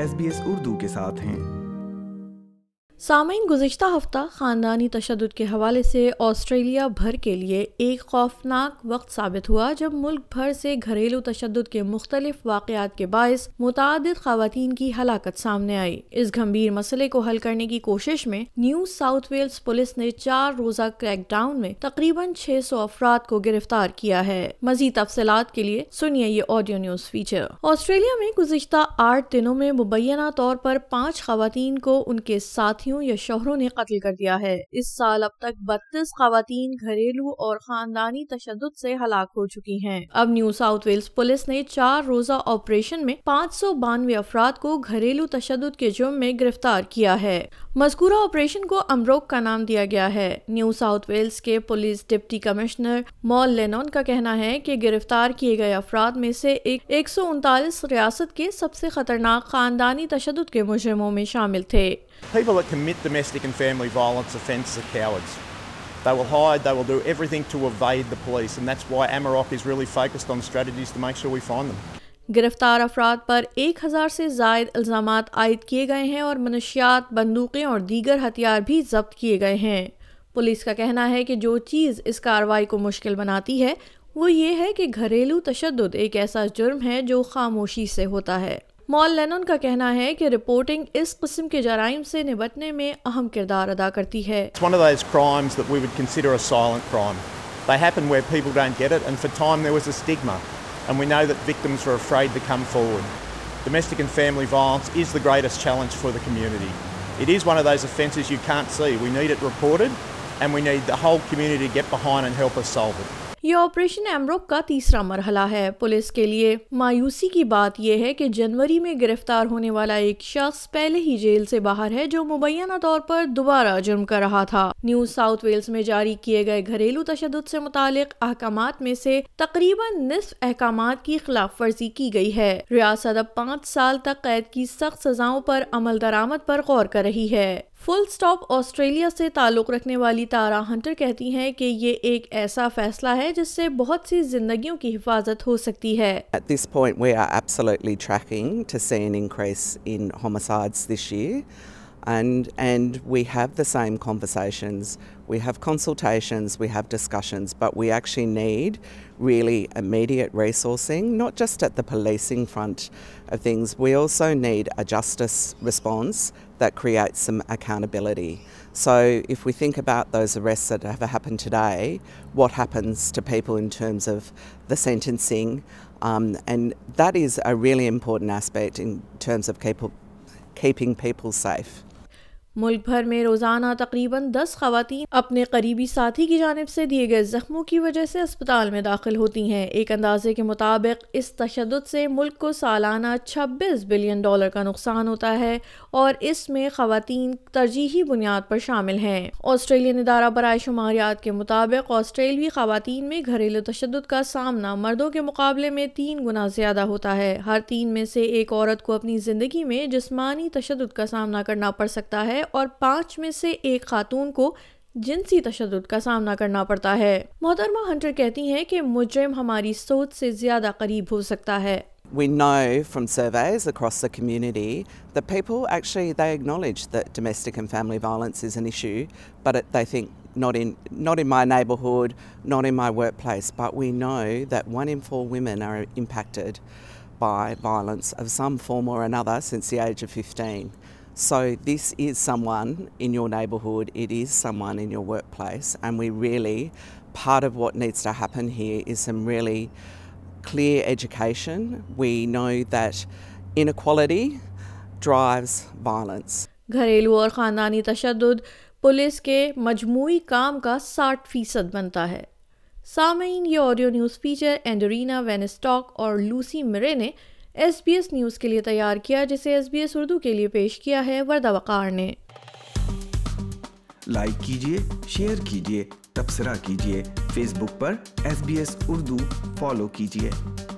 S B S Urdu کے ساتھ ہیں سامعین گزشتہ ہفتہ خاندانی تشدد کے حوالے سے آسٹریلیا بھر کے لیے ایک خوفناک وقت ثابت ہوا جب ملک بھر سے گھریلو تشدد کے مختلف واقعات کے باعث متعدد خواتین کی ہلاکت سامنے آئی اس گھمبیر مسئلے کو حل کرنے کی کوشش میں نیو ساؤتھ ویلز پولیس نے چار روزہ کریک ڈاؤن میں تقریباً چھ سو افراد کو گرفتار کیا ہے مزید تفصیلات کے لیے سنیے یہ آڈیو نیوز فیچر آسٹریلیا میں گزشتہ آٹھ دنوں میں مبینہ طور پر پانچ خواتین کو ان کے ساتھی ساتھیوں یا شہروں نے قتل کر دیا ہے اس سال اب تک بتیس خواتین گھریلو اور خاندانی تشدد سے ہلاک ہو چکی ہیں اب نیو ساؤتھ ویلز پولیس نے چار روزہ آپریشن میں پانچ سو بانوے افراد کو گھریلو تشدد کے جرم میں گرفتار کیا ہے مذکورہ آپریشن کو امروک کا نام دیا گیا ہے نیو ساؤتھ ویلز کے police deputy commissioner Mal Lanyon کا کہنا ہے کہ گرفتار کیے گئے افراد میں سے ایک سو انتالیس ریاست کے سب سے خطرناک خاندانی تشدد کے مجرموں میں شامل تھے گرفتار افراد پر ایک ہزار سے زائد الزامات عائد کیے گئے ہیں اور منشیات بندوقیں اور دیگر ہتھیار بھی ضبط کیے گئے ہیں پولیس کا کہنا ہے کہ جو چیز اس کارروائی کو مشکل بناتی ہے وہ یہ ہے کہ گھریلو تشدد ایک ایسا جرم ہے جو خاموشی سے ہوتا ہے مال لینن کا کہنا ہے کہ رپورٹنگ اس قسم کے جرائم سے نبٹنے میں اہم کردار ادا کرتی ہے وکٹمسور فرائیڈ خین فور تمہیں famous as the گرائڈس challenge for دونٹی it is one of the fancy get hand ہی یہ آپریشن ایمروک کا تیسرا مرحلہ ہے پولیس کے لیے مایوسی کی بات یہ ہے کہ جنوری میں گرفتار ہونے والا ایک شخص پہلے ہی جیل سے باہر ہے جو مبینہ طور پر دوبارہ جرم کر رہا تھا نیو ساؤتھ ویلز میں جاری کیے گئے گھریلو تشدد سے متعلق احکامات میں سے تقریباً نصف احکامات کی خلاف ورزی کی گئی ہے ریاست اب پانچ سال تک قید کی سخت سزاؤں پر عمل درآمد پر غور کر رہی ہے فل سٹاپ آسٹریلیا سے تعلق رکھنے والی تارا ہنٹر کہتی ہیں کہ یہ ایک ایسا فیصلہ ہے جس سے بہت سی زندگیوں کی حفاظت ہو سکتی ہے justice response that creates some accountability. So if we think about those arrests that have happened today, what happens to people in terms of the sentencing? Um, and that is a really important aspect in terms of keeping people safe. ملک بھر میں روزانہ تقریباً دس خواتین اپنے قریبی ساتھی کی جانب سے دیے گئے زخموں کی وجہ سے اسپتال میں داخل ہوتی ہیں ایک اندازے کے مطابق اس تشدد سے ملک کو سالانہ چھبیس بلین ڈالر کا نقصان ہوتا ہے اور اس میں خواتین ترجیحی بنیاد پر شامل ہیں آسٹریلین ادارہ برائے شماریات کے مطابق آسٹریلوی خواتین میں گھریلو تشدد کا سامنا مردوں کے مقابلے میں تین گنا زیادہ ہوتا ہے ہر تین میں سے ایک عورت کو اپنی زندگی میں جسمانی تشدد کا سامنا کرنا پڑ سکتا ہے اور پانچ میں سے ایک خاتون کو جنسی تشدد کا سامنا کرنا پڑتا ہے محترمہ ہنٹر کہتی ہیں کہ مجرم ہماری سوچ سے زیادہ قریب ہو سکتا ہے محترماجر So this is someone in your neighbourhood, it is someone in your workplace and we really, part of what needs to happen here is some really clear education. We know that inequality drives violence. گھریلو اور خاندانی تشدد police کے مجموعی کام کا ساٹھ فیصد بنتا ہے سامعین یہ audio news feature Andrina Weinstock اور لوسی مرے نے ایس بی ایس نیوز کے لیے تیار کیا جسے ایس بی ایس اردو کے لیے پیش کیا ہے وردہ وقار نے لائک کیجیے شیئر کیجیے تبصرہ کیجیے فیس بک پر S B S Urdu follow کیجیے